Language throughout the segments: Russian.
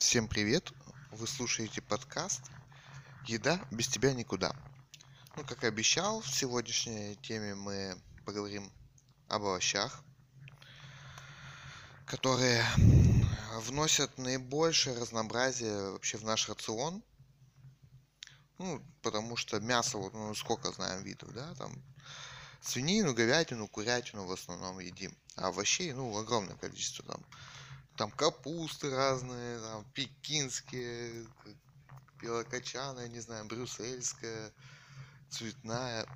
Всем привет! Вы слушаете подкаст «Еда без тебя никуда». Ну, как и обещал, в сегодняшней теме мы поговорим об овощах, которые вносят наибольшее разнообразие вообще в наш рацион. Ну, потому что мясо, вот, ну, сколько знаем видов, да, там свинину, говядину, курятину в основном едим. А овощей, ну, огромное количество там там капусты разные, там пекинские, белокочаная, не знаю, брюссельская, цветная.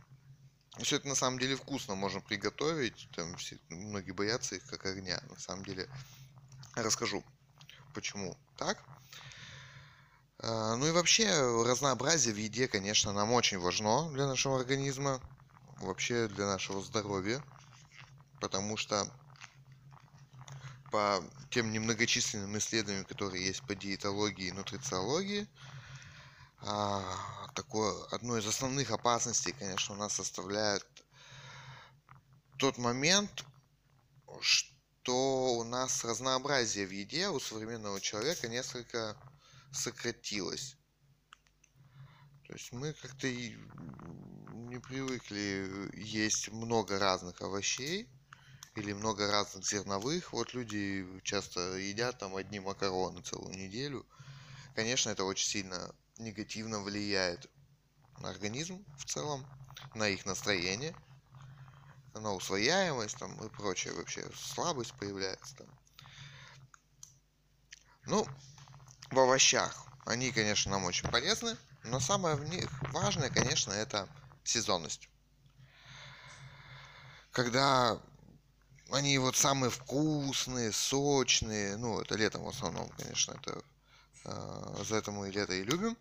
Все это на самом деле вкусно можно приготовить. Там все, многие боятся их как огня. На самом деле расскажу, почему так. А, ну и вообще разнообразие в еде, конечно, нам очень важно для нашего организма, вообще для нашего здоровья, потому что по тем немногочисленным исследованиям, которые есть по диетологии и нутрициологии, а, такое, одной из основных опасностей, конечно, у нас составляет тот момент, что у нас разнообразие в еде у современного человека несколько сократилось. То есть мы как-то не привыкли есть много разных овощей, или много разных зерновых. Вот люди часто едят там одни макароны целую неделю. Конечно, это очень сильно негативно влияет на организм в целом, на их настроение, на усвояемость там и прочее вообще. Слабость появляется там. Ну, в овощах. Они, конечно, нам очень полезны, но самое в них важное, конечно, это сезонность. Когда они вот самые вкусные, сочные. Ну, это летом в основном, конечно, это э, за это мы лето и любим.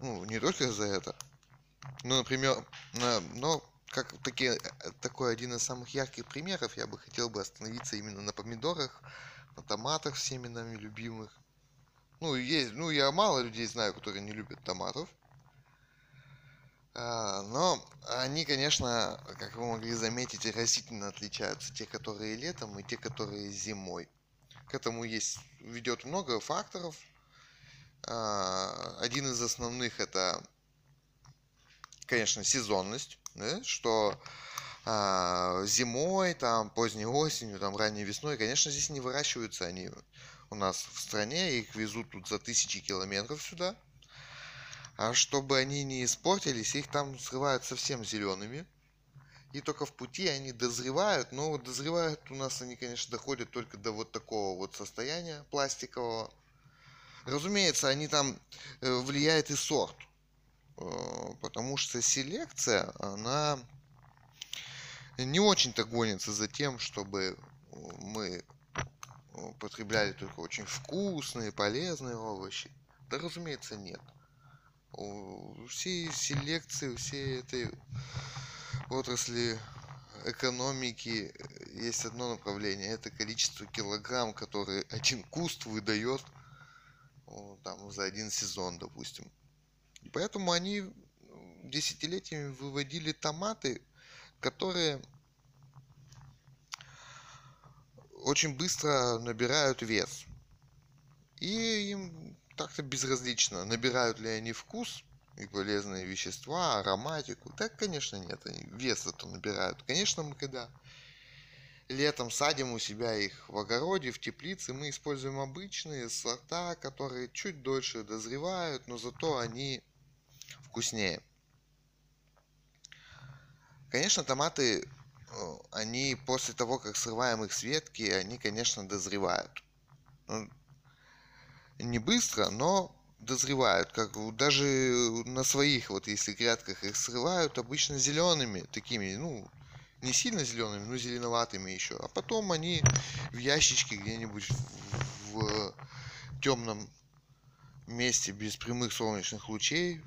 Ну, не только за это. Ну, например, на, но как такие, такой один из самых ярких примеров, я бы хотел бы остановиться именно на помидорах, на томатах всеми нами любимых. Ну, есть, ну, я мало людей знаю, которые не любят томатов. А, но они, конечно, как вы могли заметить, растительно отличаются. Те, которые летом, и те, которые зимой. К этому есть, ведет много факторов. А, один из основных это, конечно, сезонность, да, что а, зимой, там, поздней осенью, там, ранней весной, конечно, здесь не выращиваются они у нас в стране, их везут тут за тысячи километров сюда – а чтобы они не испортились, их там срывают совсем зелеными. И только в пути они дозревают, но дозревают у нас они, конечно, доходят только до вот такого вот состояния пластикового. Разумеется, они там э, влияет и сорт, э, потому что селекция, она не очень-то гонится за тем, чтобы мы потребляли только очень вкусные, полезные овощи. Да, разумеется, нет всей селекции, всей этой отрасли экономики есть одно направление. Это количество килограмм, которые один куст выдает там, за один сезон, допустим. Поэтому они десятилетиями выводили томаты, которые очень быстро набирают вес. И им так-то безразлично, набирают ли они вкус и полезные вещества, ароматику. Так, конечно, нет, они вес зато набирают. Конечно, мы когда летом садим у себя их в огороде, в теплице, мы используем обычные сорта, которые чуть дольше дозревают, но зато они вкуснее. Конечно, томаты, э, они после того, как срываем их с ветки, они, конечно, дозревают. Не быстро, но дозревают, как даже на своих, вот если грядках их срывают, обычно зелеными, такими, ну, не сильно зелеными, но зеленоватыми еще. А потом они в ящичке где-нибудь в, в темном месте без прямых солнечных лучей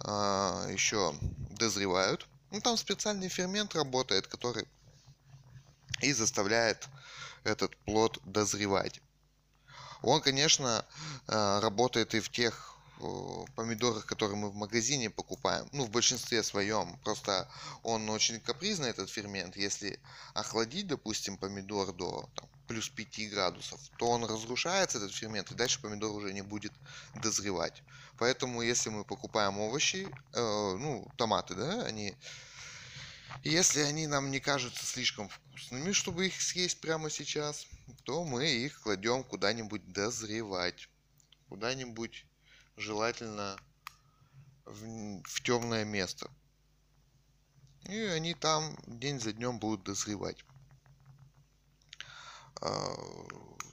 а, еще дозревают. Ну, там специальный фермент работает, который и заставляет этот плод дозревать. Он, конечно, э, работает и в тех помидорах, которые мы в магазине покупаем, ну, в большинстве своем, просто он очень капризный, этот фермент, если охладить, допустим, помидор до там, плюс 5 градусов, то он разрушается, этот фермент, и дальше помидор уже не будет дозревать. Поэтому, если мы покупаем овощи, э, ну, томаты, да, они... Если они нам не кажутся слишком вкусными, чтобы их съесть прямо сейчас, то мы их кладем куда-нибудь дозревать. Куда-нибудь желательно в, в темное место. И они там день за днем будут дозревать. А,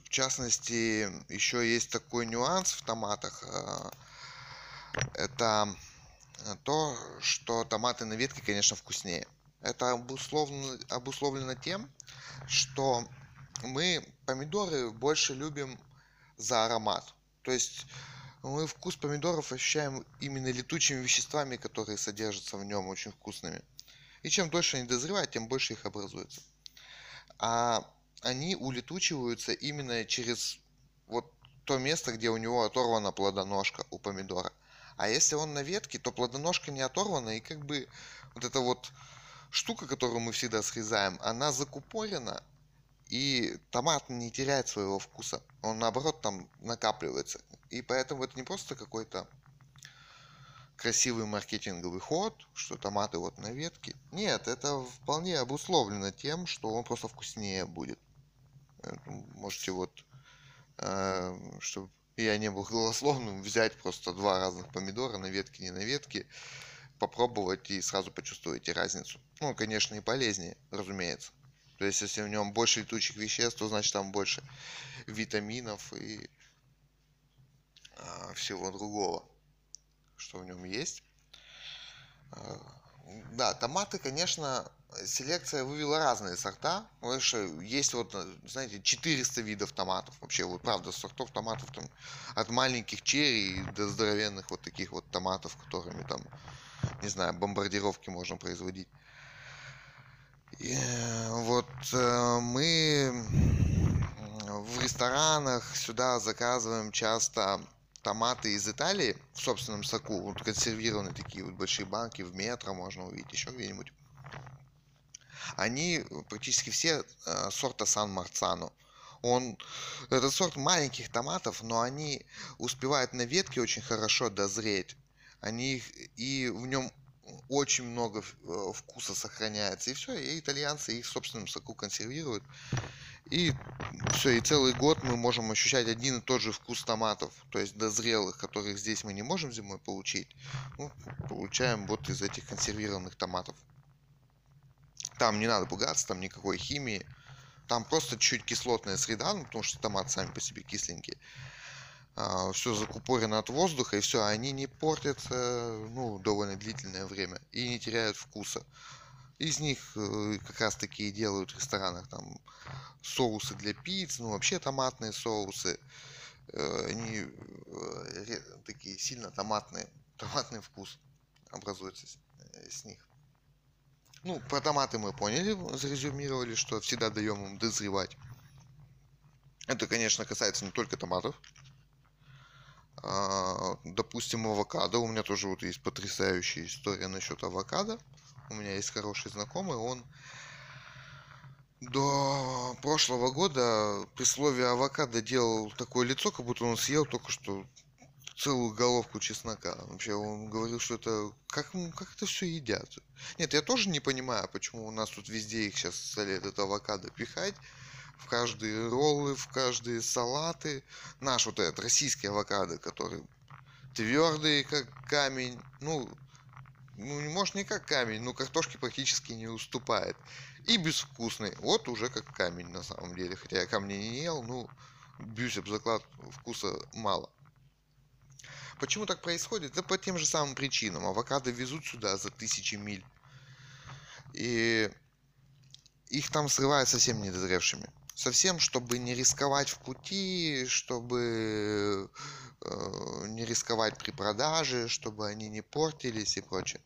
в частности, еще есть такой нюанс в томатах. А, это то, что томаты на ветке, конечно, вкуснее. Это обусловлено, обусловлено тем, что мы помидоры больше любим за аромат. То есть мы вкус помидоров ощущаем именно летучими веществами, которые содержатся в нем, очень вкусными. И чем дольше они дозревают, тем больше их образуется. А они улетучиваются именно через вот то место, где у него оторвана плодоножка у помидора. А если он на ветке, то плодоножка не оторвана, и как бы вот эта вот штука, которую мы всегда срезаем, она закупорена, и томат не теряет своего вкуса. Он наоборот там накапливается. И поэтому это не просто какой-то красивый маркетинговый ход, что томаты вот на ветке. Нет, это вполне обусловлено тем, что он просто вкуснее будет. Можете вот, э, чтобы я не был голословным, взять просто два разных помидора на ветке, не на ветке, попробовать и сразу почувствуете разницу. Ну, конечно, и полезнее, разумеется. То есть, если в нем больше летучих веществ, то значит там больше витаминов и а, всего другого, что в нем есть. А, да, томаты, конечно, селекция вывела разные сорта. Потому есть вот, знаете, 400 видов томатов. Вообще, вот правда, сортов томатов там от маленьких черри до здоровенных вот таких вот томатов, которыми там, не знаю, бомбардировки можно производить. И, вот э, мы в ресторанах сюда заказываем часто томаты из Италии в собственном соку, вот консервированные такие вот большие банки в метро можно увидеть, еще где-нибудь. Они практически все э, сорта Сан Марцано. Он, этот сорт маленьких томатов, но они успевают на ветке очень хорошо дозреть. Они и в нем очень много э, вкуса сохраняется. И все, и итальянцы их в собственном соку консервируют. И все, и целый год мы можем ощущать один и тот же вкус томатов, то есть дозрелых, которых здесь мы не можем зимой получить, ну, получаем вот из этих консервированных томатов. Там не надо пугаться, там никакой химии, там просто чуть кислотная среда, ну, потому что томаты сами по себе кисленькие. А, все закупорено от воздуха, и все, они не портятся, ну, довольно длительное время и не теряют вкуса. Из них э, как раз таки и делают в ресторанах там соусы для пиц, ну вообще томатные соусы. Э, они э, такие сильно томатные, томатный вкус образуется с них. Ну, про томаты мы поняли, зарезюмировали, что всегда даем им дозревать. Это, конечно, касается не только томатов. А, допустим, авокадо. У меня тоже вот есть потрясающая история насчет авокадо у меня есть хороший знакомый, он до прошлого года при слове авокадо делал такое лицо, как будто он съел только что целую головку чеснока. Вообще он говорил, что это как, как это все едят. Нет, я тоже не понимаю, почему у нас тут везде их сейчас стали этот авокадо пихать. В каждые роллы, в каждые салаты. Наш вот этот российский авокадо, который твердый, как камень. Ну, ну, не может не как камень, но картошки практически не уступает. И безвкусный. Вот уже как камень на самом деле. Хотя я камни не ел, ну, бьюсь об заклад, вкуса мало. Почему так происходит? Это по тем же самым причинам. Авокадо везут сюда за тысячи миль. И их там срывают совсем недозревшими. Совсем, чтобы не рисковать в пути, чтобы Э, не рисковать при продаже, чтобы они не портились и прочее.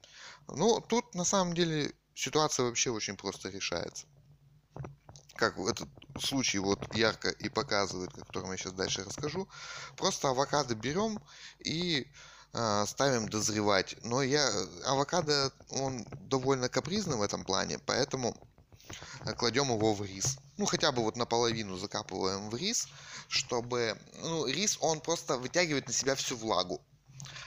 Ну, тут на самом деле ситуация вообще очень просто решается. Как этот случай вот ярко и показывает, о котором я сейчас дальше расскажу. Просто авокадо берем и э, ставим дозревать. Но я авокадо, он довольно капризный в этом плане, поэтому кладем его в рис. Ну, хотя бы вот наполовину закапываем в рис, чтобы, ну, рис, он просто вытягивает на себя всю влагу.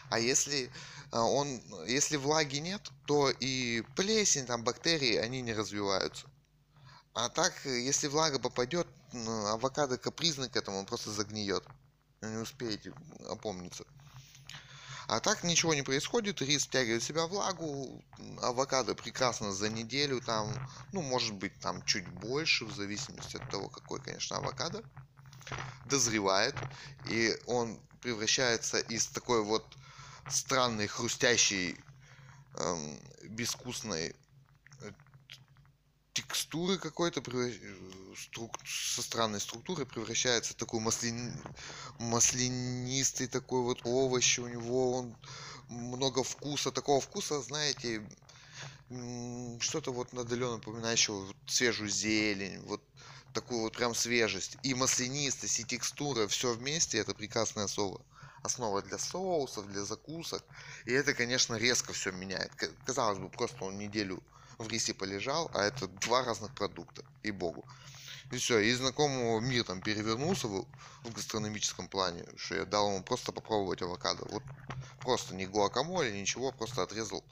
А если а, он, если влаги нет, то и плесень, там, бактерии, они не развиваются. А так, если влага попадет, авокадо капризный к этому, он просто загниет. Не успеете опомниться. А так ничего не происходит, рис втягивает в себя влагу, авокадо прекрасно за неделю, там, ну, может быть, там чуть больше, в зависимости от того, какой, конечно, авокадо, дозревает, и он превращается из такой вот странной, хрустящей, эм, безвкусной текстуры какой-то струк... со странной структурой превращается в такой маслин... маслянистый такой вот овощ у него он много вкуса такого вкуса знаете что-то вот отдаленно напоминающего вот свежую зелень вот такую вот прям свежесть. И маслянистость и текстура все вместе это прекрасная основа основа для соусов для закусок. И это конечно резко все меняет. Казалось бы просто он неделю в рисе полежал, а это два разных продукта, и богу. И все, и знакомого мир там перевернулся в, в гастрономическом плане, что я дал ему просто попробовать авокадо. Вот просто не гуакамоле, ничего, просто отрезал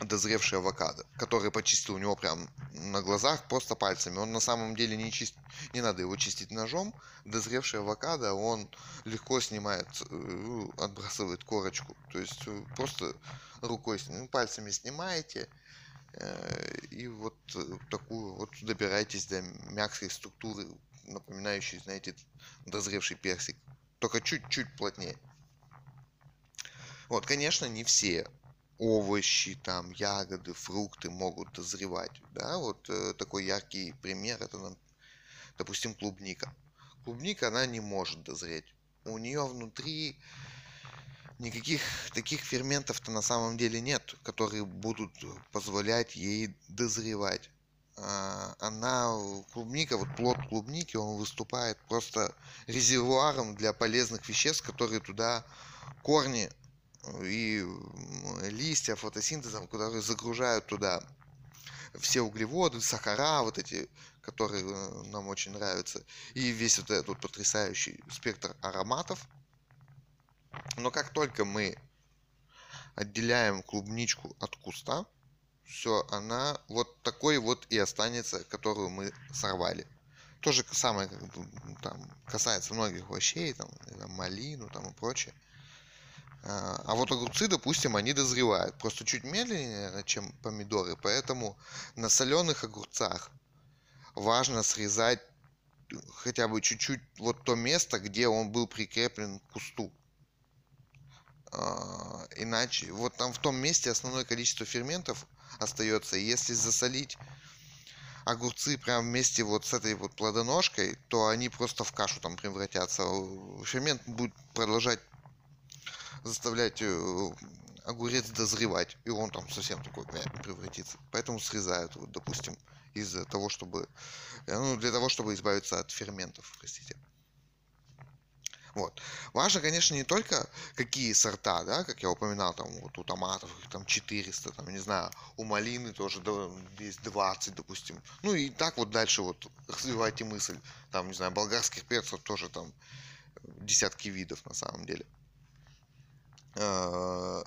дозревший авокадо, который почистил у него прям на глазах просто пальцами. Он на самом деле не чист, не надо его чистить ножом. Дозревший авокадо, он легко снимает, э, отбрасывает корочку. То есть э, просто рукой, ну, пальцами снимаете, э, и вот такую вот добираетесь до мягкой структуры, напоминающей, знаете, дозревший персик. Только чуть-чуть плотнее. Вот, конечно, не все овощи, там, ягоды, фрукты могут дозревать. Да, вот э, такой яркий пример, это, допустим, клубника. Клубника, она не может дозреть. У нее внутри никаких таких ферментов-то на самом деле нет, которые будут позволять ей дозревать. А, она, клубника, вот плод клубники, он выступает просто резервуаром для полезных веществ, которые туда корни и листья фотосинтезом, которые загружают туда все углеводы, сахара, вот эти, которые э, нам очень нравятся, и весь вот этот потрясающий спектр ароматов. Но как только мы отделяем клубничку от куста, все, она вот такой вот и останется, которую мы сорвали. То же самое там, касается многих овощей, там, малину там, и прочее. А, а вот огурцы, допустим, они дозревают просто чуть медленнее, чем помидоры, поэтому на соленых огурцах важно срезать хотя бы чуть-чуть вот то место, где он был прикреплен к кусту. А, иначе, вот там в том месте основное количество ферментов остается. Если засолить огурцы прям вместе вот с этой вот плодоножкой, то они просто в кашу там превратятся. Фермент будет продолжать заставлять э, огурец дозревать, и он там совсем такой превратится. Поэтому срезают, вот, допустим, из-за того, чтобы, э, ну, для того, чтобы избавиться от ферментов, простите. Вот. Важно, конечно, не только какие сорта, да, как я упоминал, там вот у томатов их там 400, там, не знаю, у малины тоже есть 20, допустим. Ну и так вот дальше вот развивайте мысль. Там, не знаю, болгарских перцев тоже там десятки видов на самом деле. А,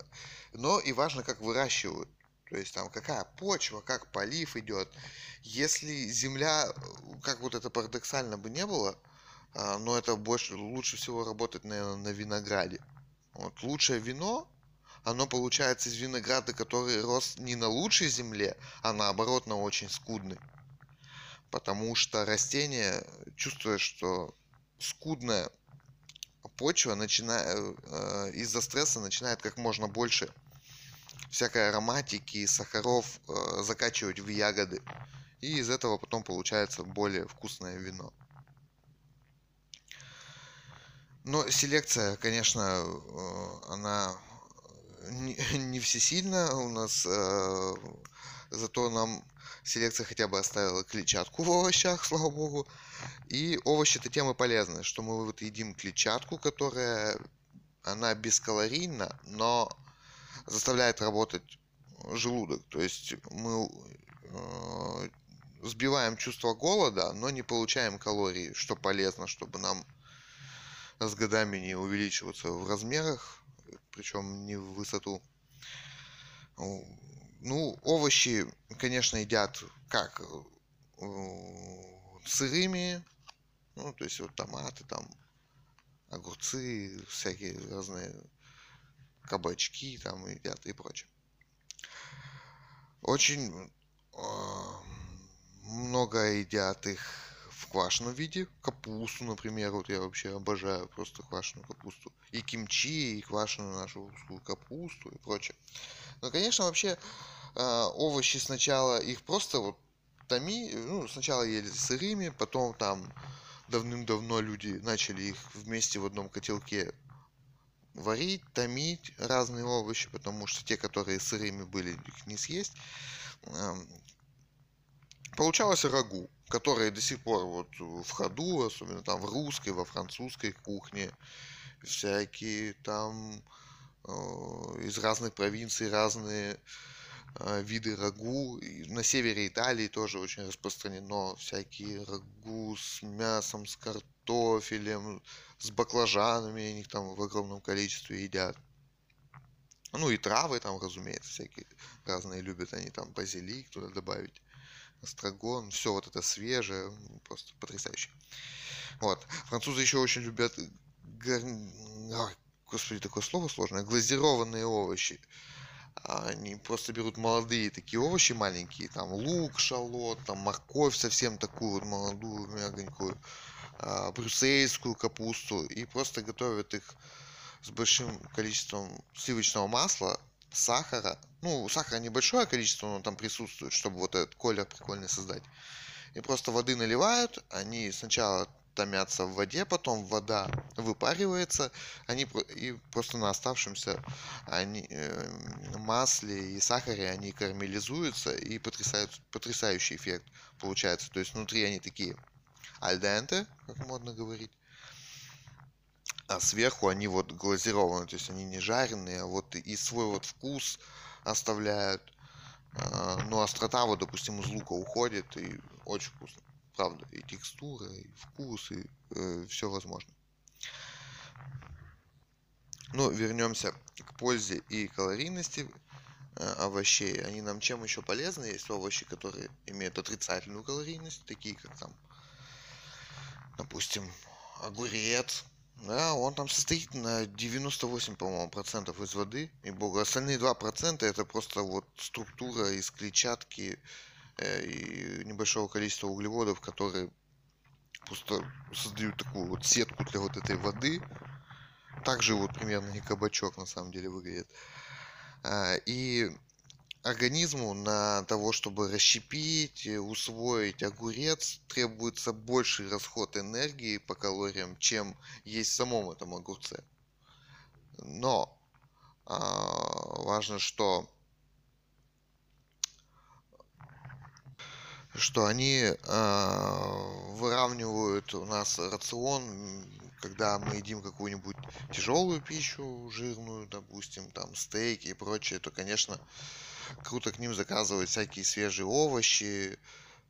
но и важно, как выращивают. То есть там какая почва, как полив идет. Если земля, как вот это парадоксально бы не было, а, но это больше, лучше всего работает, наверное, на винограде. Вот лучшее вино, оно получается из винограда, который рос не на лучшей земле, а наоборот на очень скудной. Потому что растение, чувствуя, что скудная почва начинает э, из-за стресса начинает как можно больше всякой ароматики и сахаров э, закачивать в ягоды. И из этого потом получается более вкусное вино. Но селекция, конечно, э, она не, не всесильна. У нас э, зато нам селекция хотя бы оставила клетчатку в овощах, слава богу. И овощи это тема полезная, что мы вот едим клетчатку, которая она бескалорийна, но заставляет работать желудок. То есть мы э, сбиваем чувство голода, но не получаем калорий, что полезно, чтобы нам с годами не увеличиваться в размерах, причем не в высоту. Ну, овощи, конечно, едят как сырыми, ну, то есть вот томаты, там, огурцы, всякие разные кабачки там едят и прочее. Очень э, много едят их квашеном виде. Капусту, например, вот я вообще обожаю просто квашеную капусту. И кимчи, и квашеную нашу русскую капусту и прочее. Но, конечно, вообще э, овощи сначала их просто вот томи, ну, сначала ели сырыми, потом там давным-давно люди начали их вместе в одном котелке варить, томить разные овощи, потому что те, которые сырыми были, их не съесть. Получалось рагу, которые до сих пор вот в ходу, особенно там в русской, во французской кухне, всякие там э, из разных провинций разные э, виды рагу. И на севере Италии тоже очень распространено всякие рагу с мясом, с картофелем, с баклажанами, они их там в огромном количестве едят. Ну и травы там, разумеется, всякие разные любят они там базилик туда добавить, астрагон, все вот это свежее, просто потрясающе. Вот. Французы еще очень любят гар... Ой, господи, такое слово сложное, глазированные овощи. Они просто берут молодые такие овощи маленькие, там лук, шалот, там морковь совсем такую вот молодую, мягонькую, а, брюссельскую капусту и просто готовят их с большим количеством сливочного масла, сахара. Ну, сахара небольшое количество, но там присутствует, чтобы вот этот колер прикольный создать. И просто воды наливают, они сначала томятся в воде, потом вода выпаривается, они и просто на оставшемся они, э, масле и сахаре они карамелизуются и потрясают, потрясающий эффект получается. То есть внутри они такие альденте, как модно говорить, а сверху они вот глазированы, то есть они не жареные, а вот и свой вот вкус оставляют. А, но острота вот, допустим, из лука уходит, и очень вкусно. Правда, и текстура, и вкус, и э, все возможно. Ну, вернемся к пользе и калорийности э, овощей. Они нам чем еще полезны? Есть овощи, которые имеют отрицательную калорийность, такие как там, допустим, огурец, да, он там состоит на 98, по-моему, процентов из воды и бога. Остальные 2 процента это просто вот структура из клетчатки э, и небольшого количества углеводов, которые просто создают такую вот сетку для вот этой воды. Также вот примерно и кабачок на самом деле выглядит. А, и организму на того, чтобы расщепить, усвоить огурец, требуется больший расход энергии по калориям, чем есть в самом этом огурце. Но а, важно, что что они э, выравнивают у нас рацион, когда мы едим какую-нибудь тяжелую пищу, жирную, допустим, там стейки и прочее, то, конечно, круто к ним заказывать всякие свежие овощи,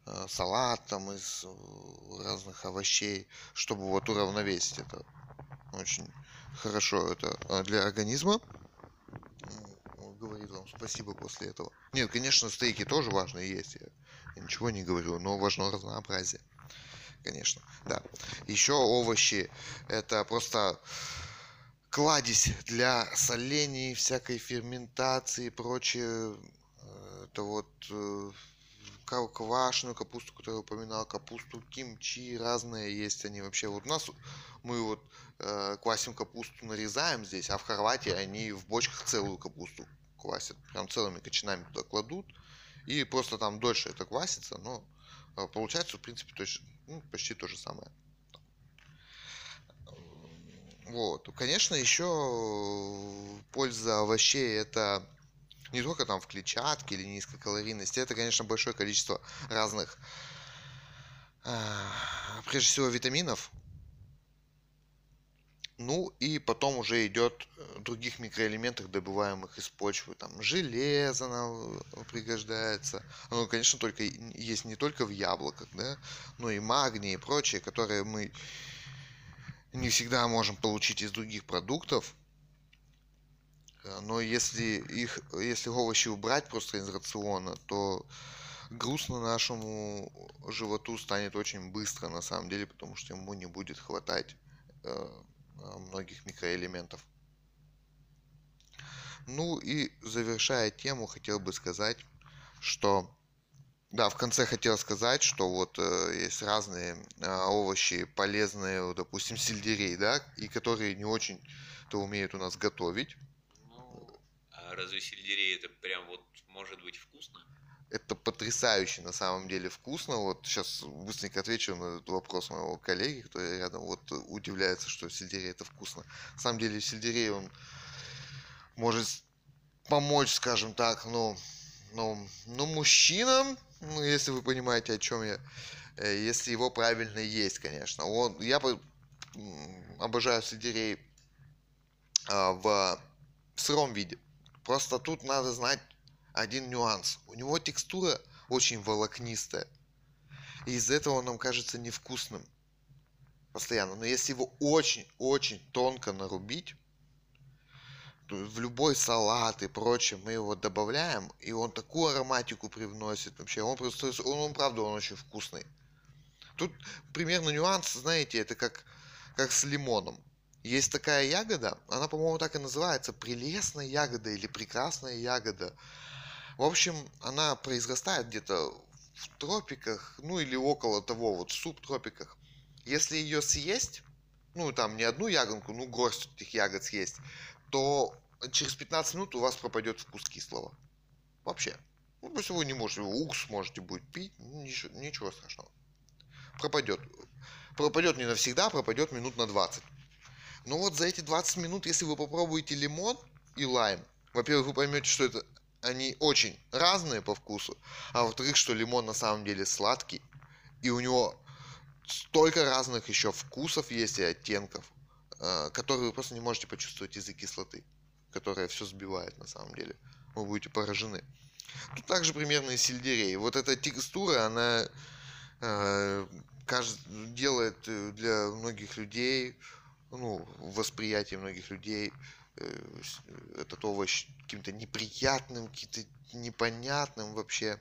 э, салат там из э, разных овощей, чтобы вот уравновесить это. Очень хорошо это э, для организма. Говорит вам спасибо после этого. Нет, конечно, стейки тоже важно есть. Я ничего не говорю, но важно разнообразие. Конечно, да. Еще овощи. Это просто кладезь для солений, всякой ферментации и прочее. Э, это вот э, квашеную капусту, которую я упоминал, капусту кимчи, разные есть они вообще. Вот у нас мы вот э, квасим капусту, нарезаем здесь, а в Хорватии они в бочках целую капусту квасят. Прям целыми кочанами туда кладут. И просто там дольше это квасится, но э, получается, в принципе, точно, ну, почти то же самое. Вот. Конечно, еще польза овощей это не только там в клетчатке или низкокалорийности, это, конечно, большое количество разных, а, прежде всего, витаминов. Ну и потом уже идет э, других микроэлементов, добываемых из почвы. Там железо нам э, пригождается. Оно, конечно, только есть не только в яблоках, да, но и магний и прочее, которые мы не всегда можем получить из других продуктов. Э, но если их, если овощи убрать просто из рациона, то грустно нашему животу станет очень быстро на самом деле, потому что ему не будет хватать Э, многих микроэлементов. Ну и завершая тему, хотел бы сказать, что да, в конце хотел сказать, что вот э, есть разные э, овощи полезные, допустим, сельдерей, да, и которые не очень-то умеют у нас готовить. Ну, а разве сельдерей это прям вот может быть вкусно? это потрясающе на самом деле вкусно. Вот сейчас быстренько отвечу на этот вопрос моего коллеги, кто рядом вот удивляется, что сельдерей это вкусно. На самом деле сельдерей он может помочь, скажем так, ну, ну, ну мужчинам, ну, если вы понимаете, о чем я, э, если его правильно есть, конечно. Он, я обожаю сельдерей а, в сыром виде. Просто тут надо знать один нюанс. У него текстура очень волокнистая. И из-за этого он нам кажется невкусным. Постоянно. Но если его очень-очень тонко нарубить, в любой салат и прочее мы его добавляем, и он такую ароматику привносит вообще. Он просто, он, он правда, он очень вкусный. Тут примерно нюанс, знаете, это как, как с лимоном. Есть такая ягода, она, по-моему, так и называется, прелестная ягода или прекрасная ягода. В общем, она произрастает где-то в тропиках, ну или около того, вот в субтропиках. Если ее съесть, ну там не одну ягодку, ну горсть этих ягод съесть, то через 15 минут у вас пропадет вкус кислого. Вообще. Ну, если вы не можете, укс можете будет пить, ничего, ничего страшного. Пропадет. Пропадет не навсегда, пропадет минут на 20. Но вот за эти 20 минут, если вы попробуете лимон и лайм, во-первых, вы поймете, что это они очень разные по вкусу, а во-вторых, что лимон на самом деле сладкий, и у него столько разных еще вкусов есть и оттенков, которые вы просто не можете почувствовать из-за кислоты, которая все сбивает на самом деле. Вы будете поражены. Тут также примерно и сельдерей. Вот эта текстура, она э, кажется, делает э, для многих людей, ну, восприятие многих людей Э, этот овощ каким-то неприятным, каким-то непонятным вообще.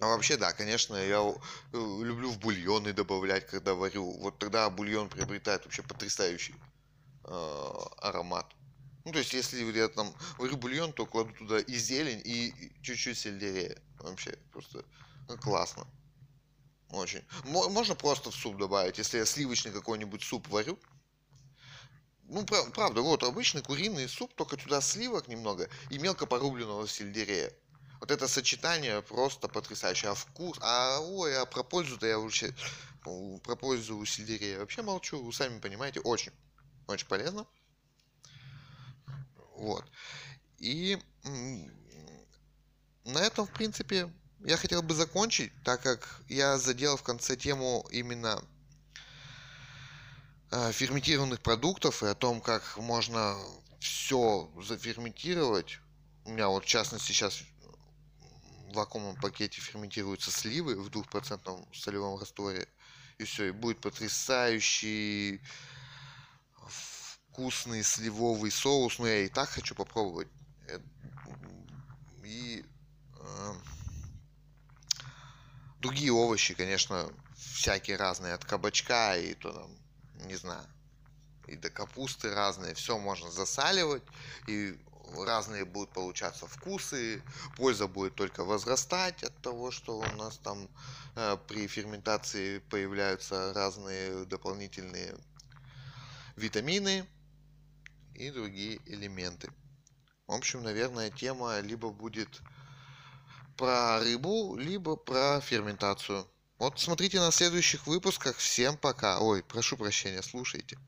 А вообще, да, конечно, я э, люблю в бульоны добавлять, когда варю. Вот тогда бульон приобретает вообще потрясающий э, аромат. Ну, то есть, если я там варю бульон, то кладу туда и зелень, и чуть-чуть сельдерея. Вообще, просто ну, классно. Очень. Можно просто в суп добавить. Если я сливочный какой-нибудь суп варю, ну, правда, вот обычный куриный суп, только туда сливок немного и мелко порубленного сельдерея. Вот это сочетание просто потрясающее. А вкус, а ой, а про пользу-то я вообще, про пользу у сельдерея вообще молчу, вы сами понимаете, очень, очень полезно. Вот. И на этом, в принципе, я хотел бы закончить, так как я задел в конце тему именно Э, ферментированных продуктов и о том, как можно все заферментировать. У меня вот в частности сейчас вакуумном пакете ферментируются сливы в двухпроцентном солевом растворе. И все, и будет потрясающий вкусный сливовый соус. Ну, я и так хочу попробовать. Э, и э, другие овощи, конечно, всякие разные, от кабачка и то там не знаю, и до капусты разные, все можно засаливать, и разные будут получаться вкусы, польза будет только возрастать от того, что у нас там э, при ферментации появляются разные дополнительные витамины и другие элементы. В общем, наверное, тема либо будет про рыбу, либо про ферментацию. Вот смотрите на следующих выпусках. Всем пока. Ой, прошу прощения, слушайте.